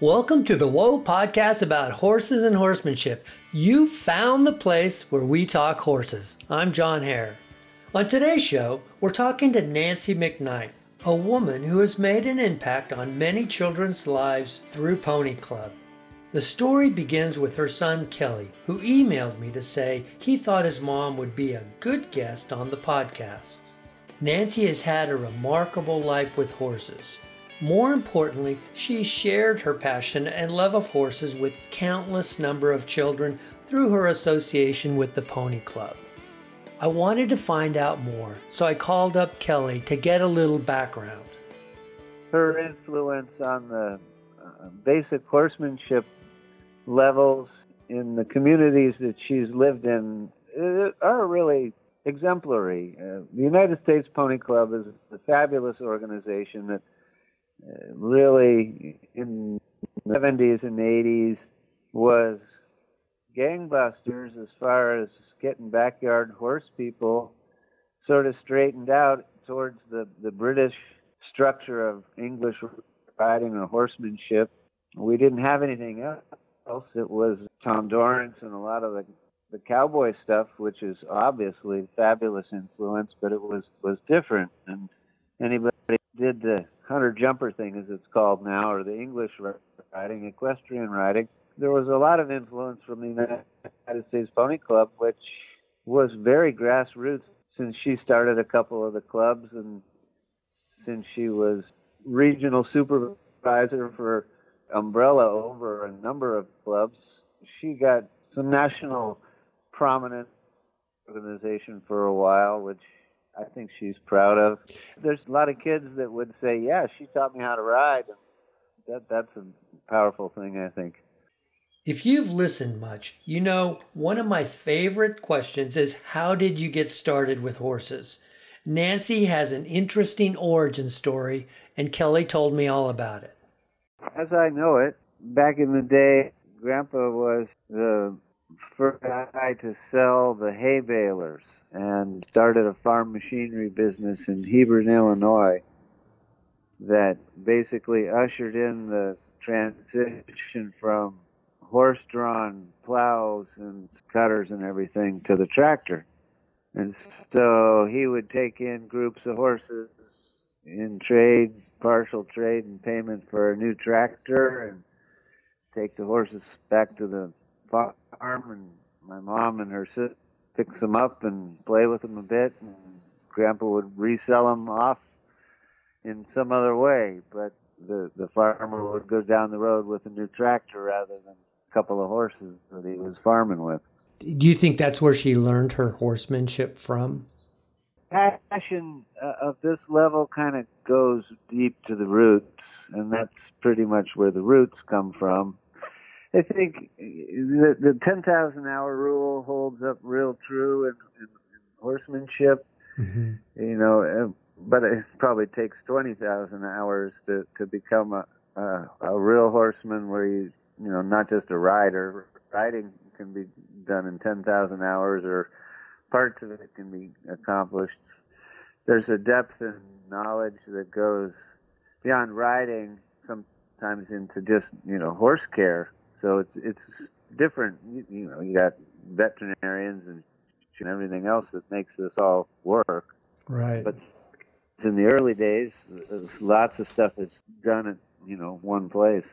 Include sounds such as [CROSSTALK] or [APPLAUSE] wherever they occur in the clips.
Welcome to the Whoa podcast about horses and horsemanship. You found the place where we talk horses. I'm John Hare. On today's show, we're talking to Nancy McKnight, a woman who has made an impact on many children's lives through Pony Club. The story begins with her son Kelly, who emailed me to say he thought his mom would be a good guest on the podcast. Nancy has had a remarkable life with horses. More importantly, she shared her passion and love of horses with countless number of children through her association with the Pony Club. I wanted to find out more, so I called up Kelly to get a little background. Her influence on the uh, basic horsemanship levels in the communities that she's lived in uh, are really exemplary. Uh, the United States Pony Club is a fabulous organization that really in the 70s and 80s was gangbusters as far as getting backyard horse people sort of straightened out towards the, the British structure of English riding and horsemanship. We didn't have anything else. It was Tom Dorrance and a lot of the, the cowboy stuff, which is obviously fabulous influence, but it was, was different. And anybody did the hunter jumper thing, as it's called now, or the English riding, equestrian riding, there was a lot of influence from the United States Pony Club, which was very grassroots since she started a couple of the clubs and since she was regional supervisor for Umbrella over a number of clubs. She got some national prominent organization for a while, which I think she's proud of. There's a lot of kids that would say, "Yeah, she taught me how to ride." That that's a powerful thing, I think. If you've listened much, you know one of my favorite questions is how did you get started with horses? Nancy has an interesting origin story, and Kelly told me all about it. As I know it, back in the day, Grandpa was the first guy to sell the hay balers and started a farm machinery business in Hebron, Illinois that basically ushered in the transition from horse drawn plows and cutters and everything to the tractor. And so he would take in groups of horses in trade, partial trade and payment for a new tractor and take the horses back to the farm and my mom and her sister fix them up and play with them a bit, and Grandpa would resell them off in some other way. But the the farmer would go down the road with a new tractor rather than a couple of horses that he was farming with. Do you think that's where she learned her horsemanship from? Passion uh, of this level kind of goes deep to the roots, and that's pretty much where the roots come from. I think the, the 10,000 hour rule holds up real true in, in, in horsemanship. Mm-hmm. You know, but it probably takes 20,000 hours to, to become a, a, a real horseman where you, you know, not just a rider. Riding can be done in 10,000 hours or parts of it can be accomplished. There's a depth and knowledge that goes beyond riding sometimes into just, you know, horse care so it's it's different. You, you know, you got veterinarians and and everything else that makes this all work. Right. But it's in the early days, lots of stuff is done at you know one place.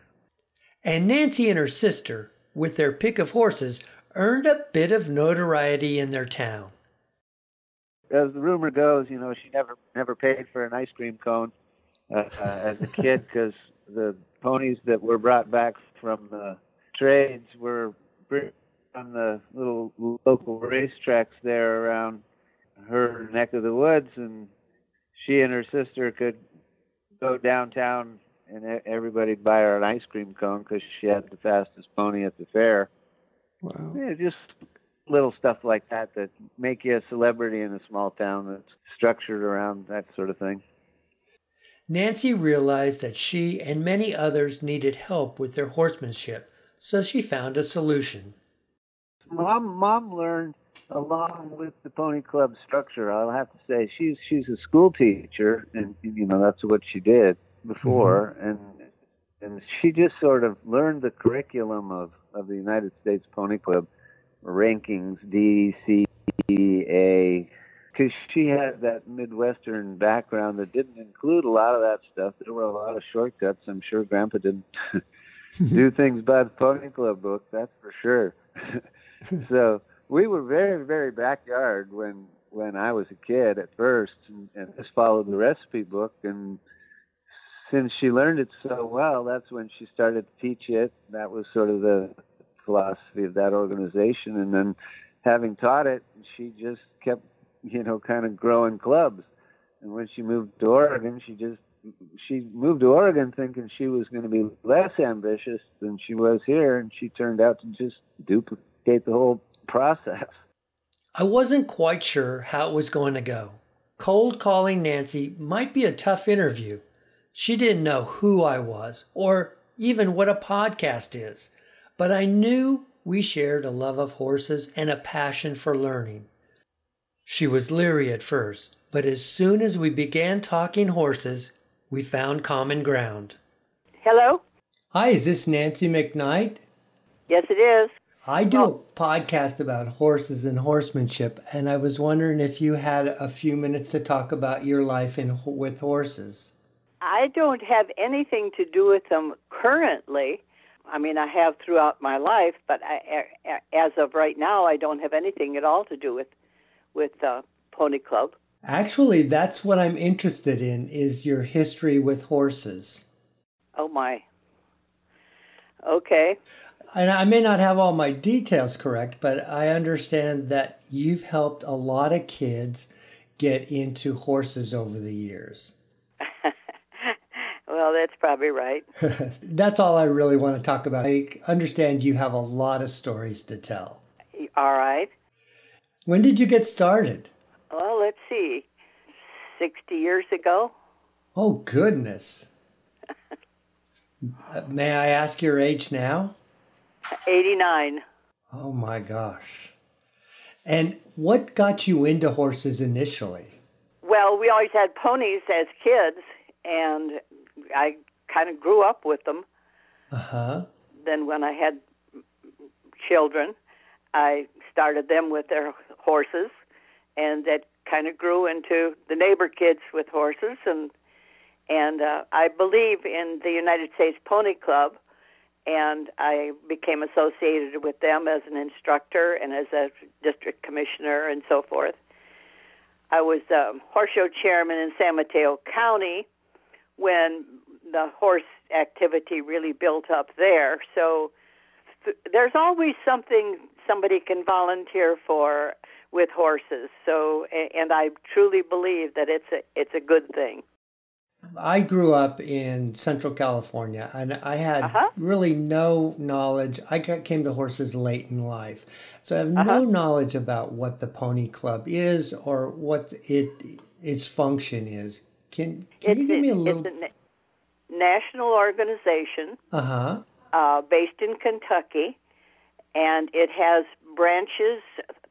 And Nancy and her sister, with their pick of horses, earned a bit of notoriety in their town. As the rumor goes, you know, she never never paid for an ice cream cone uh, uh, as a kid because the ponies that were brought back from the trades were on the little local racetracks there around her neck of the woods, and she and her sister could go downtown and everybody'd buy her an ice cream cone because she had the fastest pony at the fair. Wow. Yeah, just little stuff like that that make you a celebrity in a small town that's structured around that sort of thing. Nancy realized that she and many others needed help with their horsemanship so she found a solution. Mom, mom learned along with the pony club structure. I'll have to say she's she's a school teacher, and you know that's what she did before, mm-hmm. and and she just sort of learned the curriculum of, of the United States Pony Club rankings D, C, A, because she had that Midwestern background that didn't include a lot of that stuff. There were a lot of shortcuts. I'm sure Grandpa didn't [LAUGHS] [LAUGHS] do things by the Pony Club book, that's for sure. [LAUGHS] so we were very, very backyard when when I was a kid at first, and, and just followed the recipe book. And since she learned it so well, that's when she started to teach it. That was sort of the philosophy of that organization. And then, having taught it, she just kept, you know, kind of growing clubs. And when she moved to Oregon, she just she moved to Oregon thinking she was going to be less ambitious than she was here, and she turned out to just duplicate the whole process. I wasn't quite sure how it was going to go. Cold calling Nancy might be a tough interview. She didn't know who I was or even what a podcast is, but I knew we shared a love of horses and a passion for learning. She was leery at first, but as soon as we began talking horses, we found common ground. Hello? Hi, is this Nancy McKnight? Yes, it is. I do oh. a podcast about horses and horsemanship, and I was wondering if you had a few minutes to talk about your life in, with horses. I don't have anything to do with them currently. I mean, I have throughout my life, but I, as of right now, I don't have anything at all to do with with uh, Pony Club. Actually, that's what I'm interested in: is your history with horses. Oh my. Okay and I may not have all my details correct, but I understand that you've helped a lot of kids get into horses over the years. [LAUGHS] well, that's probably right. [LAUGHS] that's all I really want to talk about. I understand you have a lot of stories to tell. All right. When did you get started? Well, let's see. 60 years ago. Oh, goodness. [LAUGHS] May I ask your age now? 89. Oh my gosh. And what got you into horses initially? Well, we always had ponies as kids, and I kind of grew up with them. Uh huh. Then, when I had children, I started them with their horses, and that kind of grew into the neighbor kids with horses, and and uh, I believe in the United States Pony Club, and I became associated with them as an instructor and as a district commissioner and so forth. I was um, horse show chairman in San Mateo County when the horse activity really built up there. So th- there's always something somebody can volunteer for with horses. So and I truly believe that it's a it's a good thing. I grew up in Central California and I had uh-huh. really no knowledge. I got, came to horses late in life. So I have uh-huh. no knowledge about what the Pony Club is or what it its function is. Can can it's you give a, me a little It's a national organization. Uh-huh. Uh, based in Kentucky and it has branches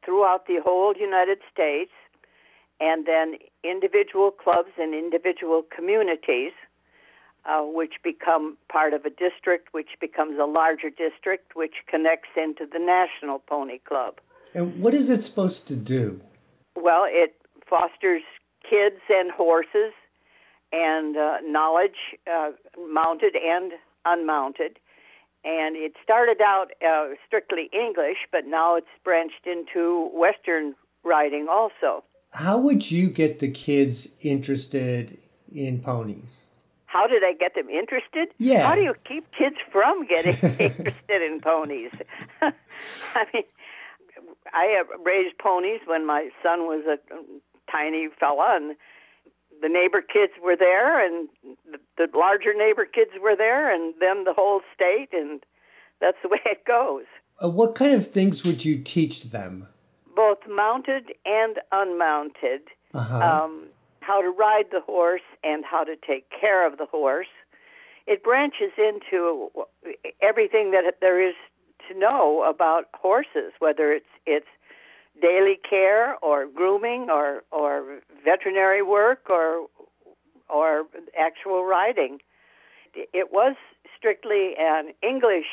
throughout the whole United States and then individual clubs and individual communities, uh, which become part of a district, which becomes a larger district, which connects into the National Pony Club. And what is it supposed to do? Well, it fosters kids and horses and uh, knowledge, uh, mounted and unmounted. And it started out uh, strictly English, but now it's branched into Western riding also. How would you get the kids interested in ponies? How did I get them interested? Yeah. How do you keep kids from getting [LAUGHS] interested in ponies? [LAUGHS] I mean, I raised ponies when my son was a tiny fella, and the neighbor kids were there, and the, the larger neighbor kids were there, and then the whole state, and that's the [LAUGHS] way it goes. Uh, what kind of things would you teach them? both mounted and unmounted, uh-huh. um, how to ride the horse and how to take care of the horse. It branches into everything that there is to know about horses, whether it's it's daily care or grooming or or veterinary work or or actual riding. it was strictly an English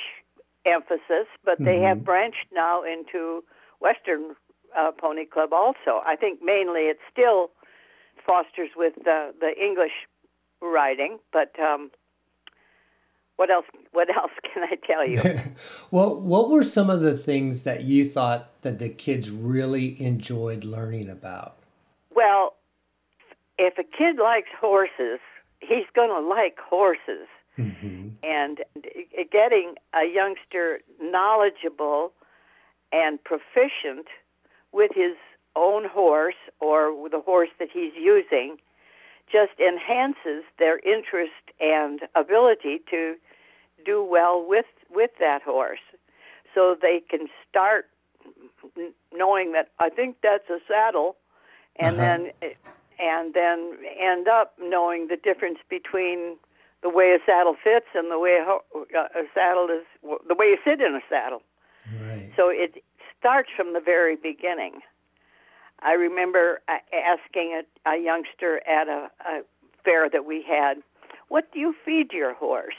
emphasis, but they Mm-hmm. have branched now into Western uh, Pony Club also. I think mainly it still fosters with uh, the English riding, but um, what else? What else [LAUGHS] can I tell you? [LAUGHS] well, what were some of the things that you thought that the kids really enjoyed learning about? well, if a kid likes horses, he's going to like horses. Mm-hmm. and getting a youngster knowledgeable and proficient with his own horse or with the horse that he's using just enhances their interest and ability to do well with with that horse so they can start knowing that I think that's a saddle and Uh-huh. then and then end up knowing the difference between the way a saddle fits and the way a, uh, a saddle is the way you sit in a saddle. Right. So it starts from the very beginning. I remember uh, asking a, a youngster at a, a fair that we had, "What do you feed your horse?"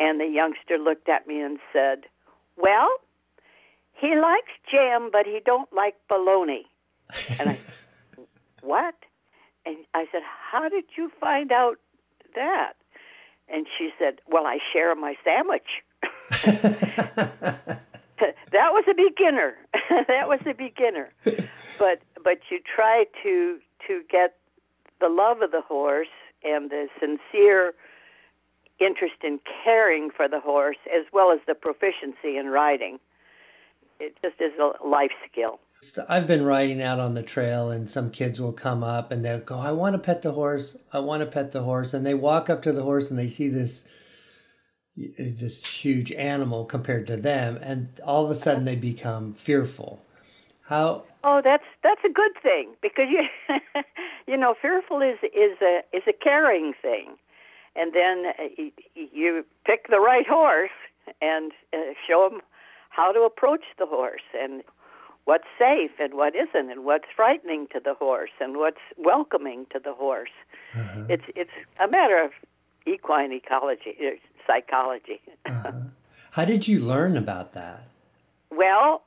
And the youngster looked at me and said, "Well, he likes jam, but he don't like bologna." And I, [LAUGHS] what? And I said, "How did you find out that?" And she said, "Well, I share my sandwich." [LAUGHS] that was a beginner. [LAUGHS] that was a beginner. But but you try to to get the love of the horse and the sincere interest in caring for the horse as well as the proficiency in riding. It just is a life skill. I've been riding out on the trail, and some kids will come up and they'll go, I want to pet the horse. I want to pet the horse. And they walk up to the horse and they see this this huge animal compared to them, and all of a sudden they become fearful. How Oh, that's that's a good thing because you [LAUGHS] you know fearful is is a is a caring thing, and then uh, you pick the right horse and uh, show them how to approach the horse and what's safe and what isn't and what's frightening to the horse and what's welcoming to the horse. It's it's a matter of equine ecology, uh, psychology. [LAUGHS] how did you learn about that? Well,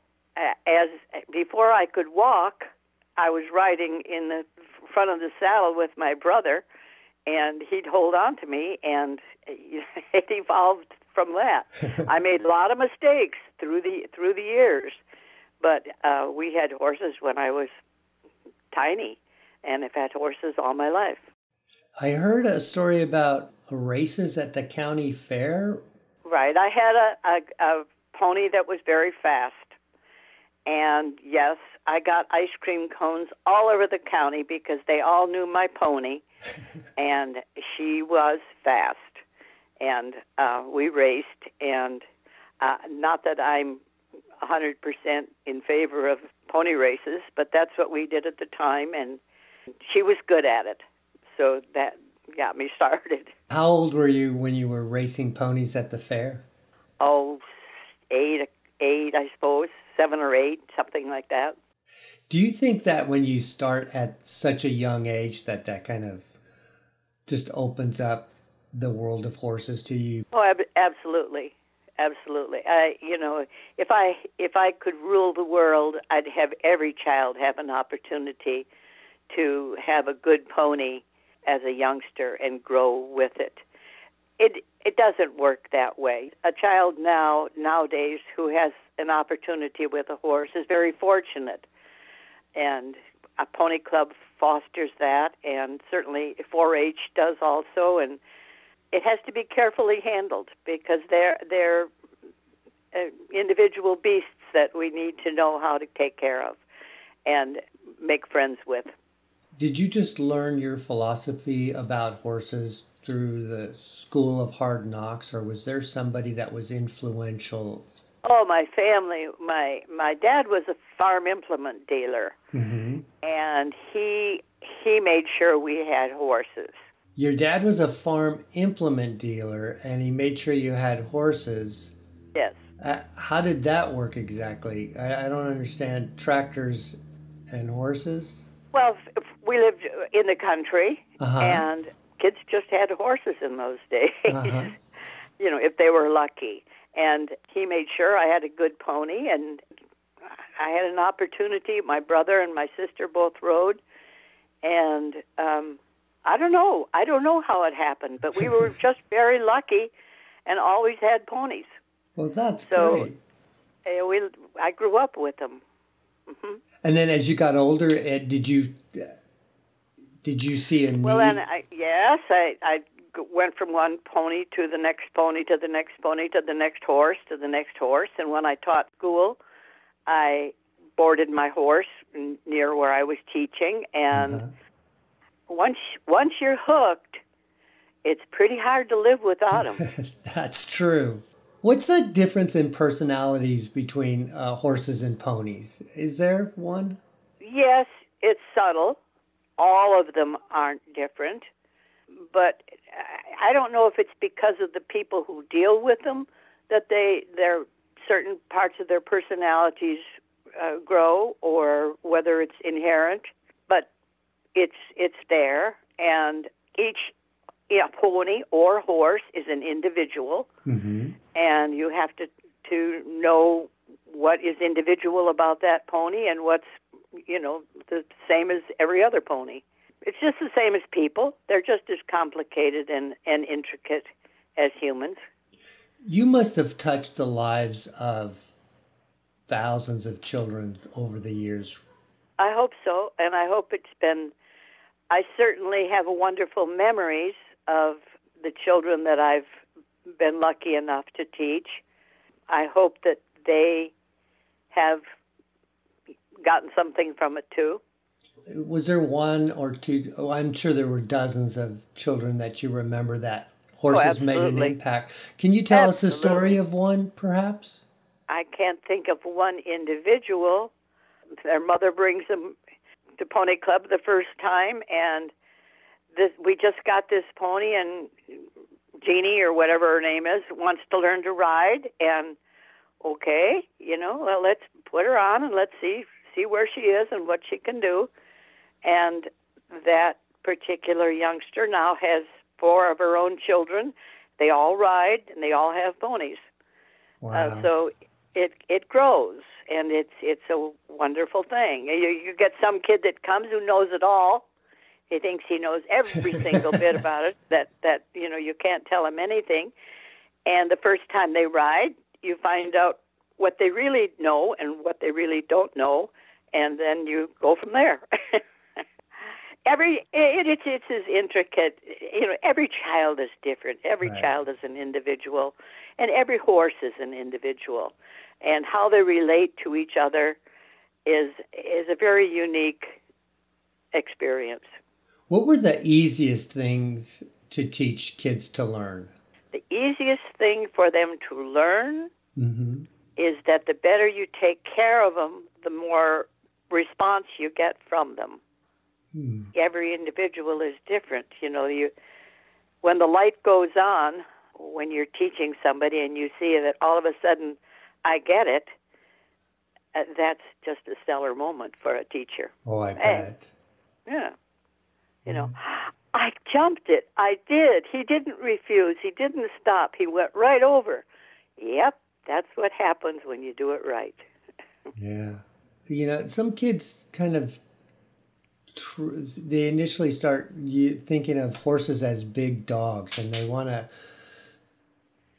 as before I could walk, I was riding in the front of the saddle with my brother, and he'd hold on to me, and [LAUGHS] it evolved from that. [LAUGHS] I made a lot of mistakes through the through the years, but uh, we had horses when I was tiny, and I've had horses all my life. I heard a story about races at the county fair. Right. I had a, a, a pony that was very fast. And yes, I got ice cream cones all over the county because they all knew my pony. And she was fast. And uh, we raced. And uh, not that I'm a 100% in favor of pony races, but that's what we did at the time. And she was good at it. So that got me [LAUGHS] started. How old were you when you were racing ponies at the fair? oh, eight, eight, I suppose, seven or eight, something like that. Do you think that when you start at such a young age that that kind of just opens up the world of horses to you? Oh, ab- absolutely, absolutely. I, you know, if I if I could rule the world, I'd have every child have an opportunity to have a good pony as a youngster and grow with it. It it doesn't work that way. A child now nowadays who has an opportunity with a horse is very fortunate, and a pony club fosters that, and certainly 4-H does also, and it has to be carefully handled because they're they're uh, individual beasts that we need to know how to take care of and make friends with. Did you just learn your philosophy about horses through the School of Hard Knocks, or was there somebody that was influential? Oh, my family, my my dad was a farm implement dealer, Mm-hmm. and he he made sure we had horses. Your dad was a farm implement dealer, and he made sure you had horses. Yes. Uh, how did that work exactly? I, I don't understand tractors and horses. Well, f- we lived in the country, Uh-huh. and kids just had horses in those [LAUGHS] days. Uh-huh. you know, if they were lucky. And he made sure I had a good pony, and I had an opportunity. My brother and my sister both rode, and um, I don't know. I don't know how it happened, but we [LAUGHS] were just very lucky, and always had ponies. Well, that's So- great. Uh, we, I grew up with them. hmm And then as you got older, Ed, did you did you see a need? Well, then, I, yes, I, I went from one pony to the next pony to the next pony to the next horse to the next horse. And when I taught school, I boarded my horse near where I was teaching. And Uh-huh. once once you're hooked, it's pretty hard to live without them. [LAUGHS] That's true. What's the difference in personalities between uh, horses and ponies? Is there one? yes, it's subtle. All of them aren't different, but I- I don't know if it's because of the people who deal with them that they their certain parts of their personalities uh, grow, or whether it's inherent. But it's it's there, and each yeah, pony or horse is an individual Mm-hmm. and you have to to know what is individual about that pony and what's you know the same as every other pony. It's just the same as people. They're just as complicated and, and intricate as humans. You must have touched the lives of thousands of children over the years. I hope so, and I hope it's been. I certainly have wonderful memories of the children that I've been lucky enough to teach. I hope that they have gotten something from it too. Was there one or two? Oh, I'm sure there were dozens of children that you remember that horses made an impact. Can you tell us the story of one, perhaps? I can't think of one individual. Their mother brings them to Pony Club the first time, and this we just got this pony, and Jeannie or whatever her name is wants to learn to ride, and okay, you know, well, let's put her on and let's see see where she is and what she can do, and that particular youngster now has four of her own children. They all ride and they all have ponies. Wow. Uh, so it it grows, and it's it's a wonderful thing. You, you get some kid that comes who knows it all. He thinks he knows every [LAUGHS] single bit about it. That that you know you can't tell him anything. And the first time they ride, you find out what they really know and what they really don't know, and then you go from there. [LAUGHS] every it, it's it's as intricate. You know, every child is different. Every Right. child is an individual, and every horse is an individual, and how they relate to each other is is a very unique experience. What were the easiest things to teach kids to learn? The easiest thing for them to learn Mm-hmm. is that the better you take care of them, the more response you get from them. Hmm. Every individual is different. You know, you when the light goes on when you're teaching somebody and you see that all of a sudden I get it, uh, that's just a stellar moment for a teacher. Oh, I bet. Yeah. You know, [GASPS] I jumped it. I did. He didn't refuse. He didn't stop. He went right over. Yep, that's what happens when you do it right. [LAUGHS] Yeah. You know, some kids kind of tr- they initially start thinking of horses as big dogs and they want to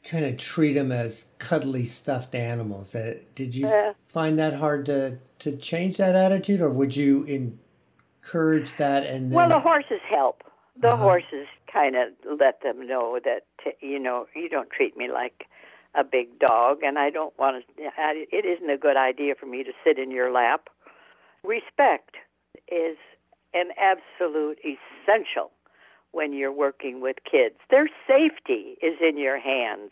kind of treat them as cuddly stuffed animals. Uh, did you find that hard to to change that attitude or would you encourage that and then Well, the horses help. The Uh-huh. horses kind of let them know that you know you don't treat me like a big dog, and I don't want to. It isn't a good idea for me to sit in your lap. Respect is an absolute essential when you're working with kids. Their safety is in your hands,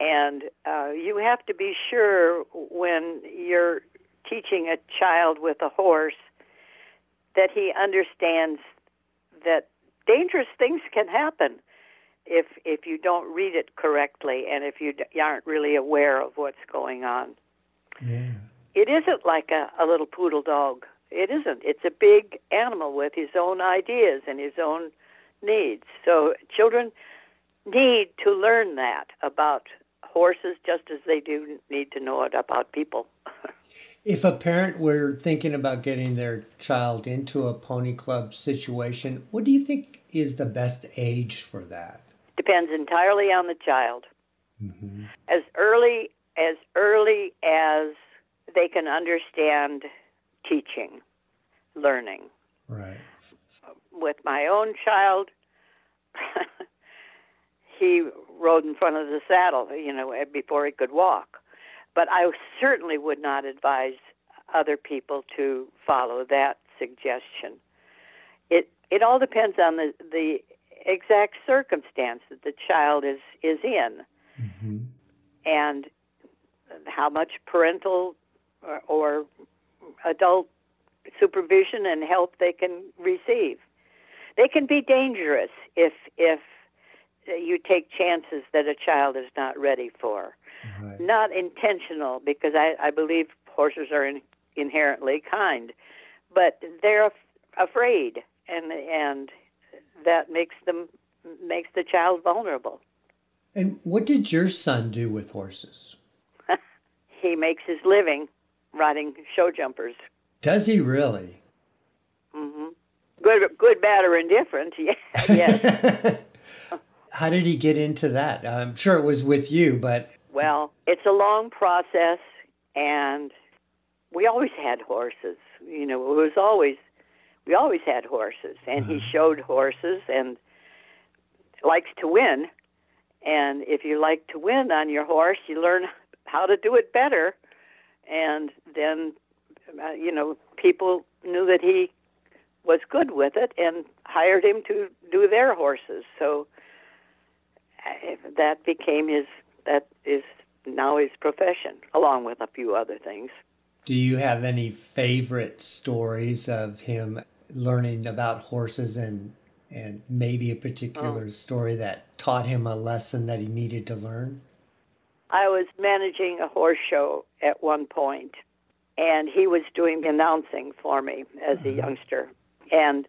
and uh, you have to be sure when you're teaching a child with a horse that he understands that dangerous things can happen if if you don't read it correctly and if you d- aren't really aware of what's going on. yeah. It isn't like a, a little poodle dog. It isn't. It's a big animal with his own ideas and his own needs. So children need to learn that about horses just as they do need to know it about people. [LAUGHS] if a parent were thinking about getting their child into a pony club situation, what do you think is the best age for that? Depends entirely on the child. Mm-hmm. As early as early as they can understand teaching, learning. Right. With my own child, [LAUGHS] he rode in front of the saddle, you know, before he could walk. But I certainly would not advise other people to follow that suggestion. It it all depends on the the exact circumstance that the child is is in, mm-hmm. and how much parental or, or adult supervision and help they can receive. They can be dangerous if if you take chances that a child is not ready for. Right. Not intentional, because I, I believe horses are in, inherently kind, but they're af- afraid, and and that makes them makes the child vulnerable. And what did your son do with horses? [LAUGHS] he makes his living riding show jumpers. Does he really? Mm-hmm. Good, good, bad, or indifferent. [LAUGHS] Yeah, yes. [LAUGHS] How did he get into that? I'm sure it was with you, but. Well, it's a long process, and we always had horses. You know, it was always, we always had horses, and uh-huh. he showed horses and likes to win. And if you like to win on your horse, you learn how to do it better. And then, uh, you know, people knew that he was good with it and hired him to do their horses. So that became his that is now his profession, along with a few other things. Do you have any favorite stories of him learning about horses and and maybe a particular oh. story that taught him a lesson that he needed to learn? I was managing a horse show at one point, and he was doing announcing for me as a youngster. And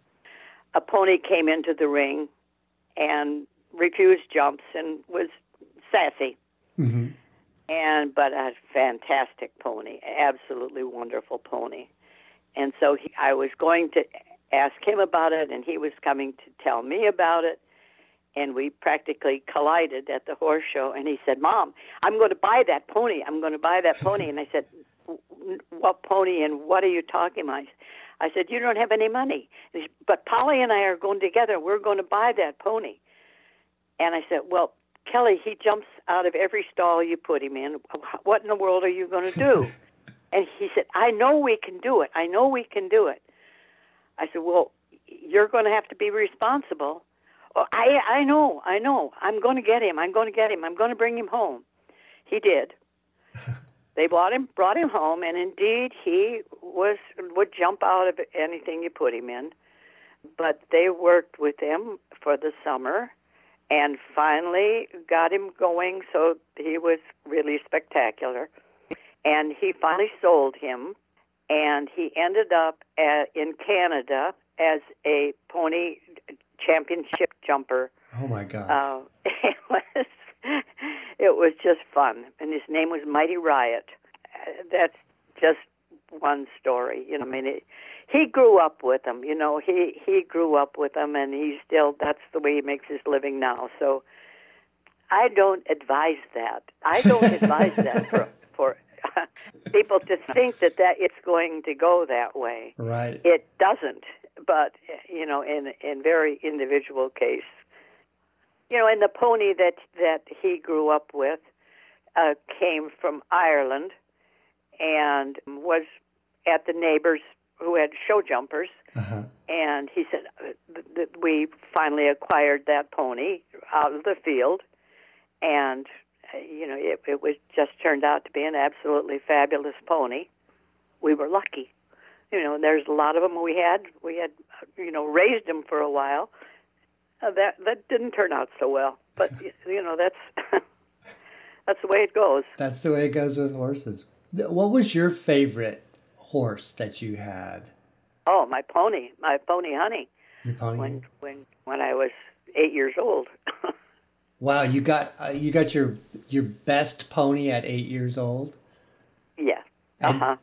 a pony came into the ring, and refused jumps and was sassy. Mm-hmm. And but a fantastic pony, absolutely wonderful pony. And so he, I was going to ask him about it, and he was coming to tell me about it. And we practically collided at the horse show. And he said, "Mom, I'm going to buy that pony. I'm going to buy that pony." and I said, "What pony? And what are you talking about?" I said, "You don't have any money." Said, but Polly and I are going together. We're going to buy that pony. And I said, Well, Kelly, he jumps out of every stall you put him in. What in the world are you going to do? [LAUGHS] and he said, I know we can do it. I know we can do it. I said, Well, you're going to have to be responsible. Oh, I I know, I know. I'm going to get him. I'm going to get him. I'm going to bring him home. He did. [LAUGHS] they brought him brought him home, and indeed he was would jump out of anything you put him in. But they worked with him for the summer, and finally got him going so he was really spectacular and he finally sold him and he ended up at, in canada as a pony championship jumper oh my god uh, [LAUGHS] it was it was just fun and his name was mighty riot that's just one story you know i mean it, he grew up with them. You know, he he grew up with them, and he still that's the way he makes his living now. So I don't advise that. I don't [LAUGHS] advise that for for [LAUGHS] people to think that that it's going to go that way. Right. It doesn't. But you know, in in very individual case, you know, and the pony that that he grew up with uh, came from Ireland and was at the neighbor's who had show jumpers, uh-huh. and he said that we finally acquired that pony out of the field, and you know it, it was just turned out to be an absolutely fabulous pony. We were lucky, you know. There's a lot of them we had. We had you know raised them for a while. Uh, that that didn't turn out so well, but [LAUGHS] you know that's [LAUGHS] that's the way it goes. That's the way it goes with horses. What was your favorite horse that you had? Oh, my pony, my pony Honey. Your pony. When when when I was eight years old. [LAUGHS] Wow, you got uh, you got your your best pony at eight years old. Yeah. Uh huh.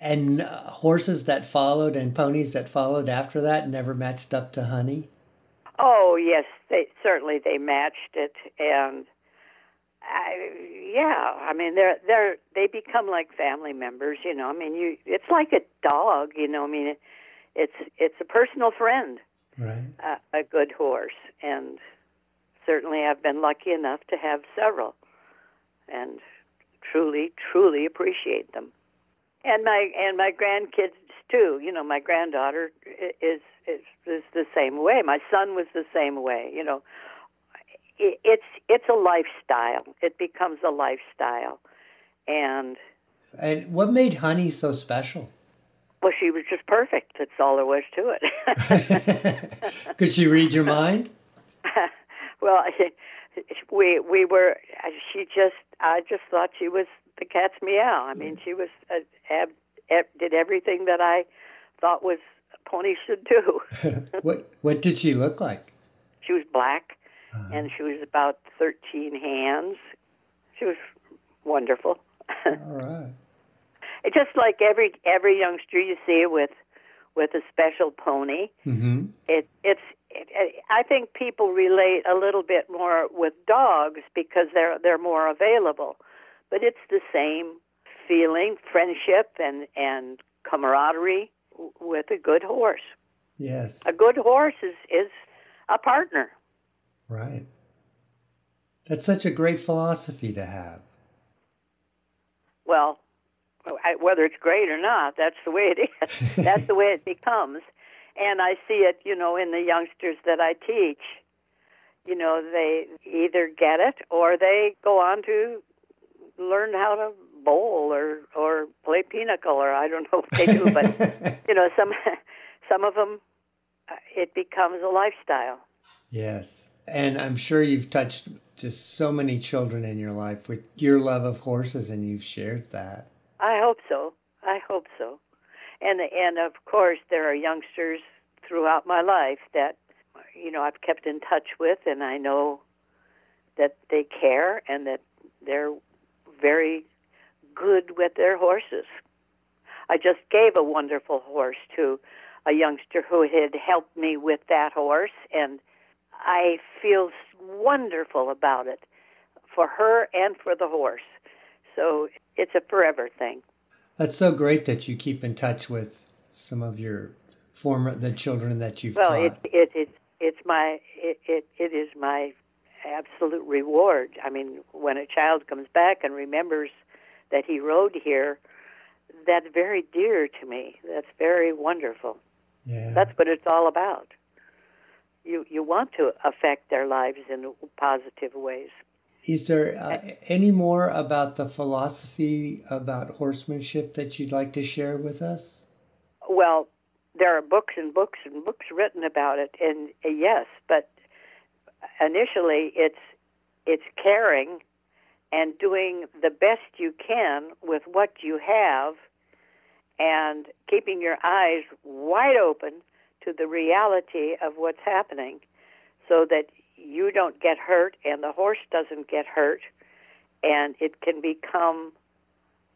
And uh, horses that followed and ponies that followed after that never matched up to Honey. Oh yes, they certainly they matched it, and I, yeah, I mean they're they're they become like family members. You know, I mean you it's like a dog. You know, I mean it, it's it's a personal friend, Right. uh, a good horse, and certainly I've been lucky enough to have several, and truly truly appreciate them, and my and my grandkids too. You know, my granddaughter is is is the same way. My son was the same way. You know, I- it's it's a lifestyle. It becomes a lifestyle, and And what made Honey so special? well, she was just perfect. That's all there was to it. [LAUGHS] [LAUGHS] Could she read your mind? [LAUGHS] well, we we were. She just. I just thought she was the cat's meow. I mean, she was uh, ab, ab, did everything that I thought was a pony should do. [LAUGHS] [LAUGHS] what What did she look like? She was black, and she was about thirteen hands. She was wonderful. [LAUGHS] All right. It's just like every every youngster you see with with a special pony. Mm-hmm. It it's it, I think people relate a little bit more with dogs because they're they're more available, but it's the same feeling, friendship and and camaraderie with a good horse. Yes. A good horse is is a partner. Right. That's such a great philosophy to have. Well, whether it's great or not, that's the way it is. [LAUGHS] that's the way it becomes. And I see it, you know, in the youngsters that I teach. You know, they either get it or they go on to learn how to bowl or or play pinochle or I don't know what they do, but [LAUGHS] you know, some some of them uh, it becomes a lifestyle. yes. And I'm sure you've touched just so many children in your life with your love of horses, and you've shared that. I hope so. I hope so. And and of course there are youngsters throughout my life that you know I've kept in touch with and I know that they care and that they're very good with their horses. I just gave a wonderful horse to a youngster who had helped me with that horse and I feel wonderful about it for her and for the horse. So it's a forever thing. That's so great that you keep in touch with some of your former the children that you've Well, taught. it it it it's my it, it it is my absolute reward. I mean, when a child comes back and remembers that he rode here, that's very dear to me. That's very wonderful. yeah. That's what it's all about. You you want to affect their lives in positive ways. Is there uh, any more about the philosophy about horsemanship that you'd like to share with us? Well, there are books and books and books written about it, and uh, yes, but initially it's it's caring and doing the best you can with what you have, and keeping your eyes wide open to the reality of what's happening, so that you don't get hurt and the horse doesn't get hurt, and it can become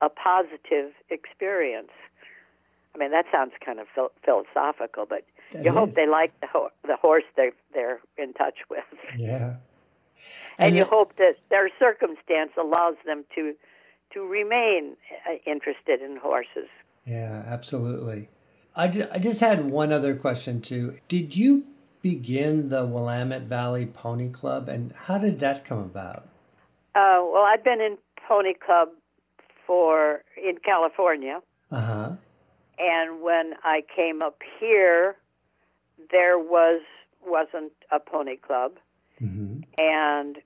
a positive experience. I mean, that sounds kind of phil- philosophical, but That you hope they like the ho- the horse they're they're in touch with, Yeah. and, you it- hope that their circumstance allows them to to remain uh, interested in horses. Yeah, absolutely. I just, I just had one other question too. Did you begin the Willamette Valley Pony Club, and how did that come about? Uh, well, I've been in Pony Club for in California, Uh huh. and when I came up here, there was wasn't a pony club. hmm and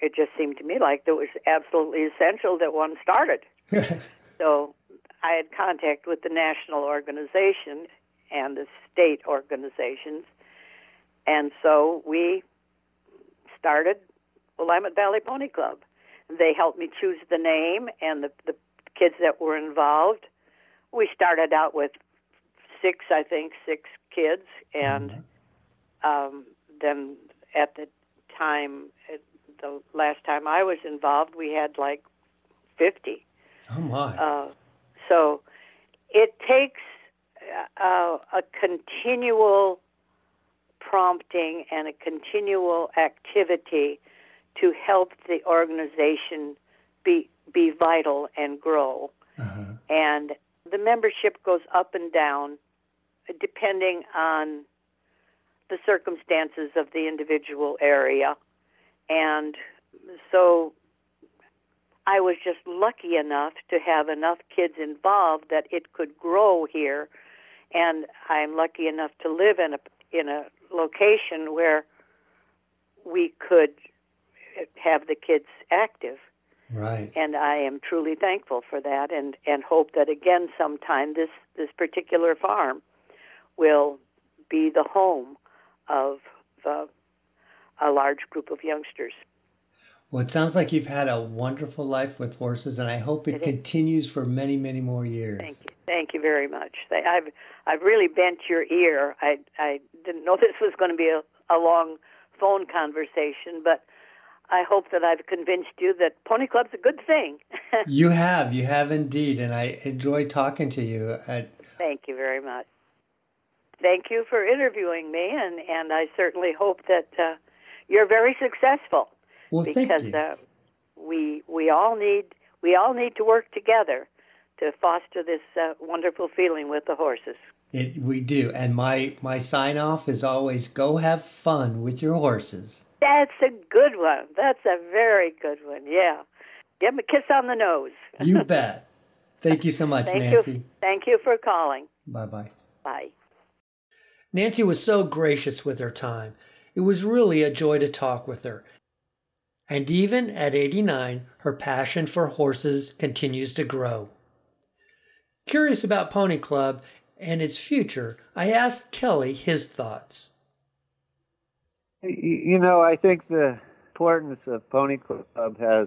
it just seemed to me like it was absolutely essential that one started. [LAUGHS] So I had contact with the national organization and the state organizations, and so we started Willamette Valley Pony Club. They helped me choose the name and the, the kids that were involved. We started out with six, I think, six kids, and um, then at the time the last time I was involved, we had like 50. Oh my! Uh, so it takes uh, a continual prompting and a continual activity to help the organization be be vital and grow. Uh-huh. And the membership goes up and down depending on the circumstances of the individual area. And so I was just lucky enough to have enough kids involved that it could grow here. And I'm lucky enough to live in a in a location where we could have the kids active. Right. And I am truly thankful for that and, and hope that again sometime this, this particular farm will be the home of uh, a large group of youngsters. Well, it sounds like you've had a wonderful life with horses, and I hope it, It continues for many, many more years. Thank you. Thank you very much. I've I've really bent your ear. I I didn't know [LAUGHS] this was going to be a, a long phone conversation, but I hope that I've convinced you that Pony Club's a good thing. [LAUGHS] You have, you have indeed, and I enjoy talking to you. I, Thank you very much. Thank you for interviewing me, and, and I certainly hope that uh, you're very successful well, because thank you. uh, we we all need we all need to work together to foster this uh, wonderful feeling with the horses. It, we do, and my my sign off is always go have fun with your horses. That's a good one. That's a very good one. Yeah. Give him a kiss on the nose. [LAUGHS] You bet. Thank you so much, Thank Nancy. you. Thank you for calling. Bye bye. Bye. Nancy was so gracious with her time. It was really a joy to talk with her. And even at 89, her passion for horses continues to grow. Curious about Pony Club and its future, I asked Kelly his thoughts. You know, I think the importance of Pony Club has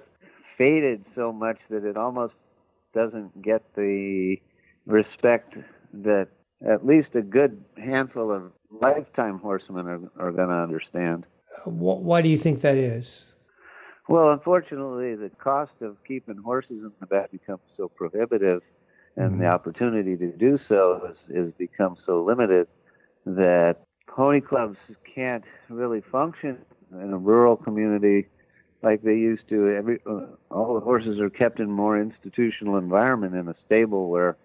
faded so much that it almost doesn't get the respect that at least a good handful of lifetime horsemen are, are going to understand. Uh, why do you think that is? Well, unfortunately, the cost of keeping horses in the back becomes so prohibitive, and the Mhm. opportunity to do so has, is become so limited that pony clubs can't really function in a rural community like they used to. Every uh, all the horses are kept in more institutional environment in a stable where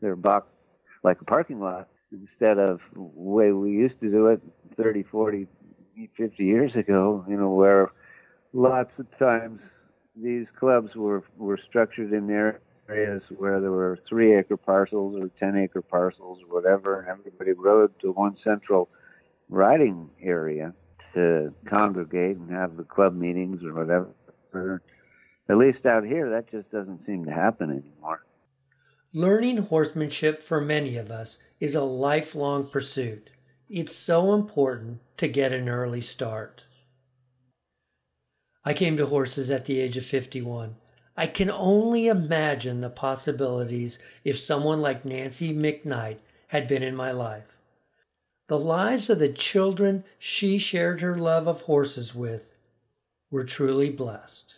they're boxed like a parking lot instead of the way we used to do it 30, 40, 50 years ago. You know where lots of times these clubs were were structured in areas where there were three acre parcels or ten acre parcels or whatever, and everybody rode to one central riding area to congregate and have the club meetings or whatever. At least out here, that just doesn't seem to happen anymore. Learning horsemanship for many of us is a lifelong pursuit. It's so important to get an early start. I came to horses at the age of 51. I can only imagine the possibilities if someone like Nancy McKnight had been in my life. The lives of the children she shared her love of horses with were truly blessed.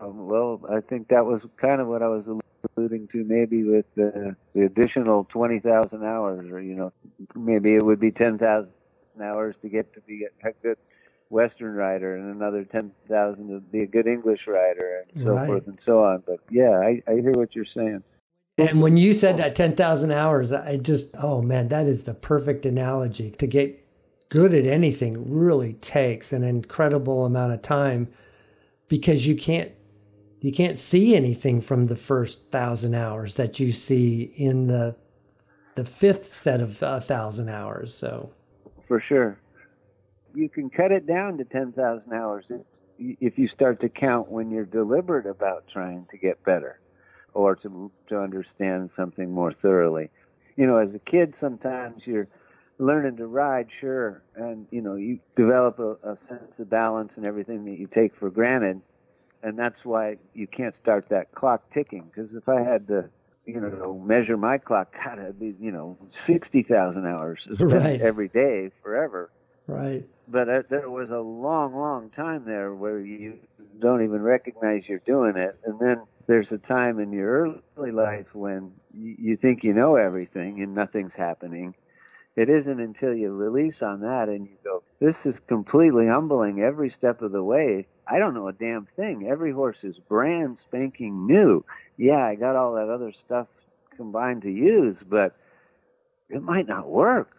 Um, well, I think that was kind of what I was alluding to, maybe with the, the additional 20,000 hours, or, you know, maybe it would be 10,000 hours to get to be a good Western writer and another 10,000 to be a good English writer and so Right. forth and so on. But yeah, I, I hear what you're saying. And when you said that 10,000 hours, I just, oh man, that is the perfect analogy. To get good at anything really takes an incredible amount of time because you can't you can't see anything from the first thousand hours that you see in the the fifth set of a thousand hours. So For sure. You can cut it down to 10,000 hours if, if you start to count when you're deliberate about trying to get better or to, to understand something more thoroughly. You know, as a kid, sometimes you're learning to ride, sure, and, you know, you develop a, a sense of balance and everything that you take for granted. And that's why you can't start that clock ticking. Because if I had to, you know, measure my clock, [LAUGHS] God, it'd be, you know, 60,000 hours [LAUGHS] Right. every day forever Right. But uh, there was a long, long time there where you don't even recognize you're doing it, and then there's a time in your early life when you, you think you know everything and nothing's happening. It isn't until you release on that and you go, this is completely humbling every step of the way. I don't know a damn thing. Every horse is brand spanking new. Yeah, I got all that other stuff combined to use, but it might not work.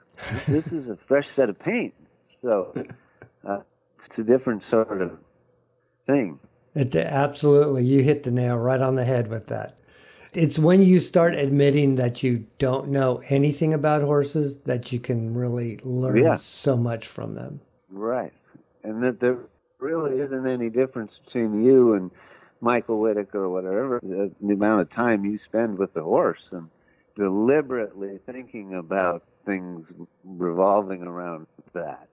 this is a fresh set of paint. So uh, it's a different sort of thing. It's absolutely, you hit the nail right on the head with that. It's when you start admitting that you don't know anything about horses that you can really learn Yeah. so much from them. Right. And that there really isn't any difference between you and Michael Whitaker or whatever, the, the amount of time you spend with the horse and deliberately thinking about things revolving around that.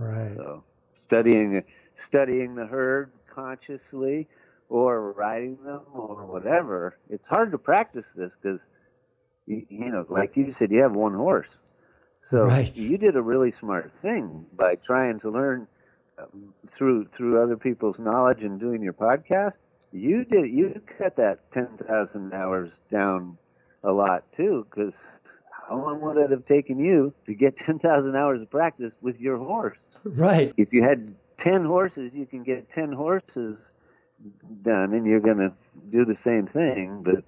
Right. So studying studying the herd consciously or riding them or whatever. It's hard to practice this because you, you know, like you said, you have one horse. So Right. you did a really smart thing by trying to learn um, through through other people's knowledge and doing your podcast. You did you cut that ten thousand hours down a lot too, because how long would it have taken you to get [LAUGHS] ten thousand hours of practice with your horse? Right. If you had ten horses, you can get ten horses done, and you're going to do the same thing, but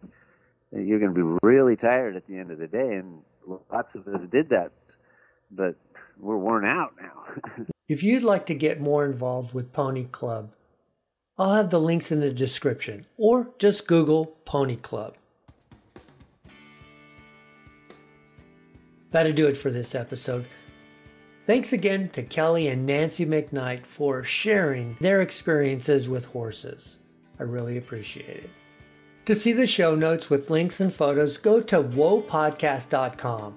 you're going to be really tired at the end of the day. And lots of us did that, but we're worn out now. [LAUGHS] If you'd like to get more involved with Pony Club, I'll have the links in the description or just Google Pony Club. That'll do it for this episode. Thanks again to Kelly and Nancy McKnight for sharing their experiences with horses. I really appreciate it. To see the show notes with links and photos, go to whoapodcast.com.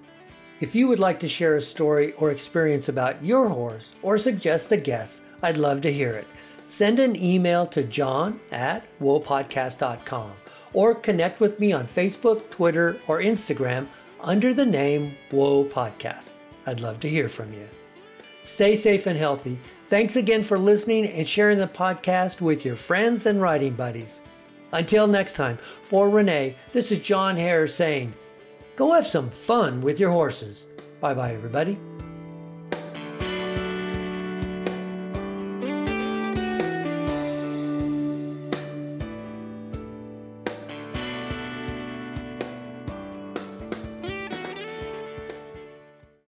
If you would like to share a story or experience about your horse or suggest a guest, I'd love to hear it. Send an email to john at whoapodcast.com or connect with me on Facebook, Twitter, or Instagram under the name Whoa Podcast. I'd love to hear from you. Stay safe and healthy. Thanks again for listening and sharing the podcast with your friends and riding buddies. Until next time, for Renee, this is John Hare saying, Go have some fun with your horses. Bye bye, everybody.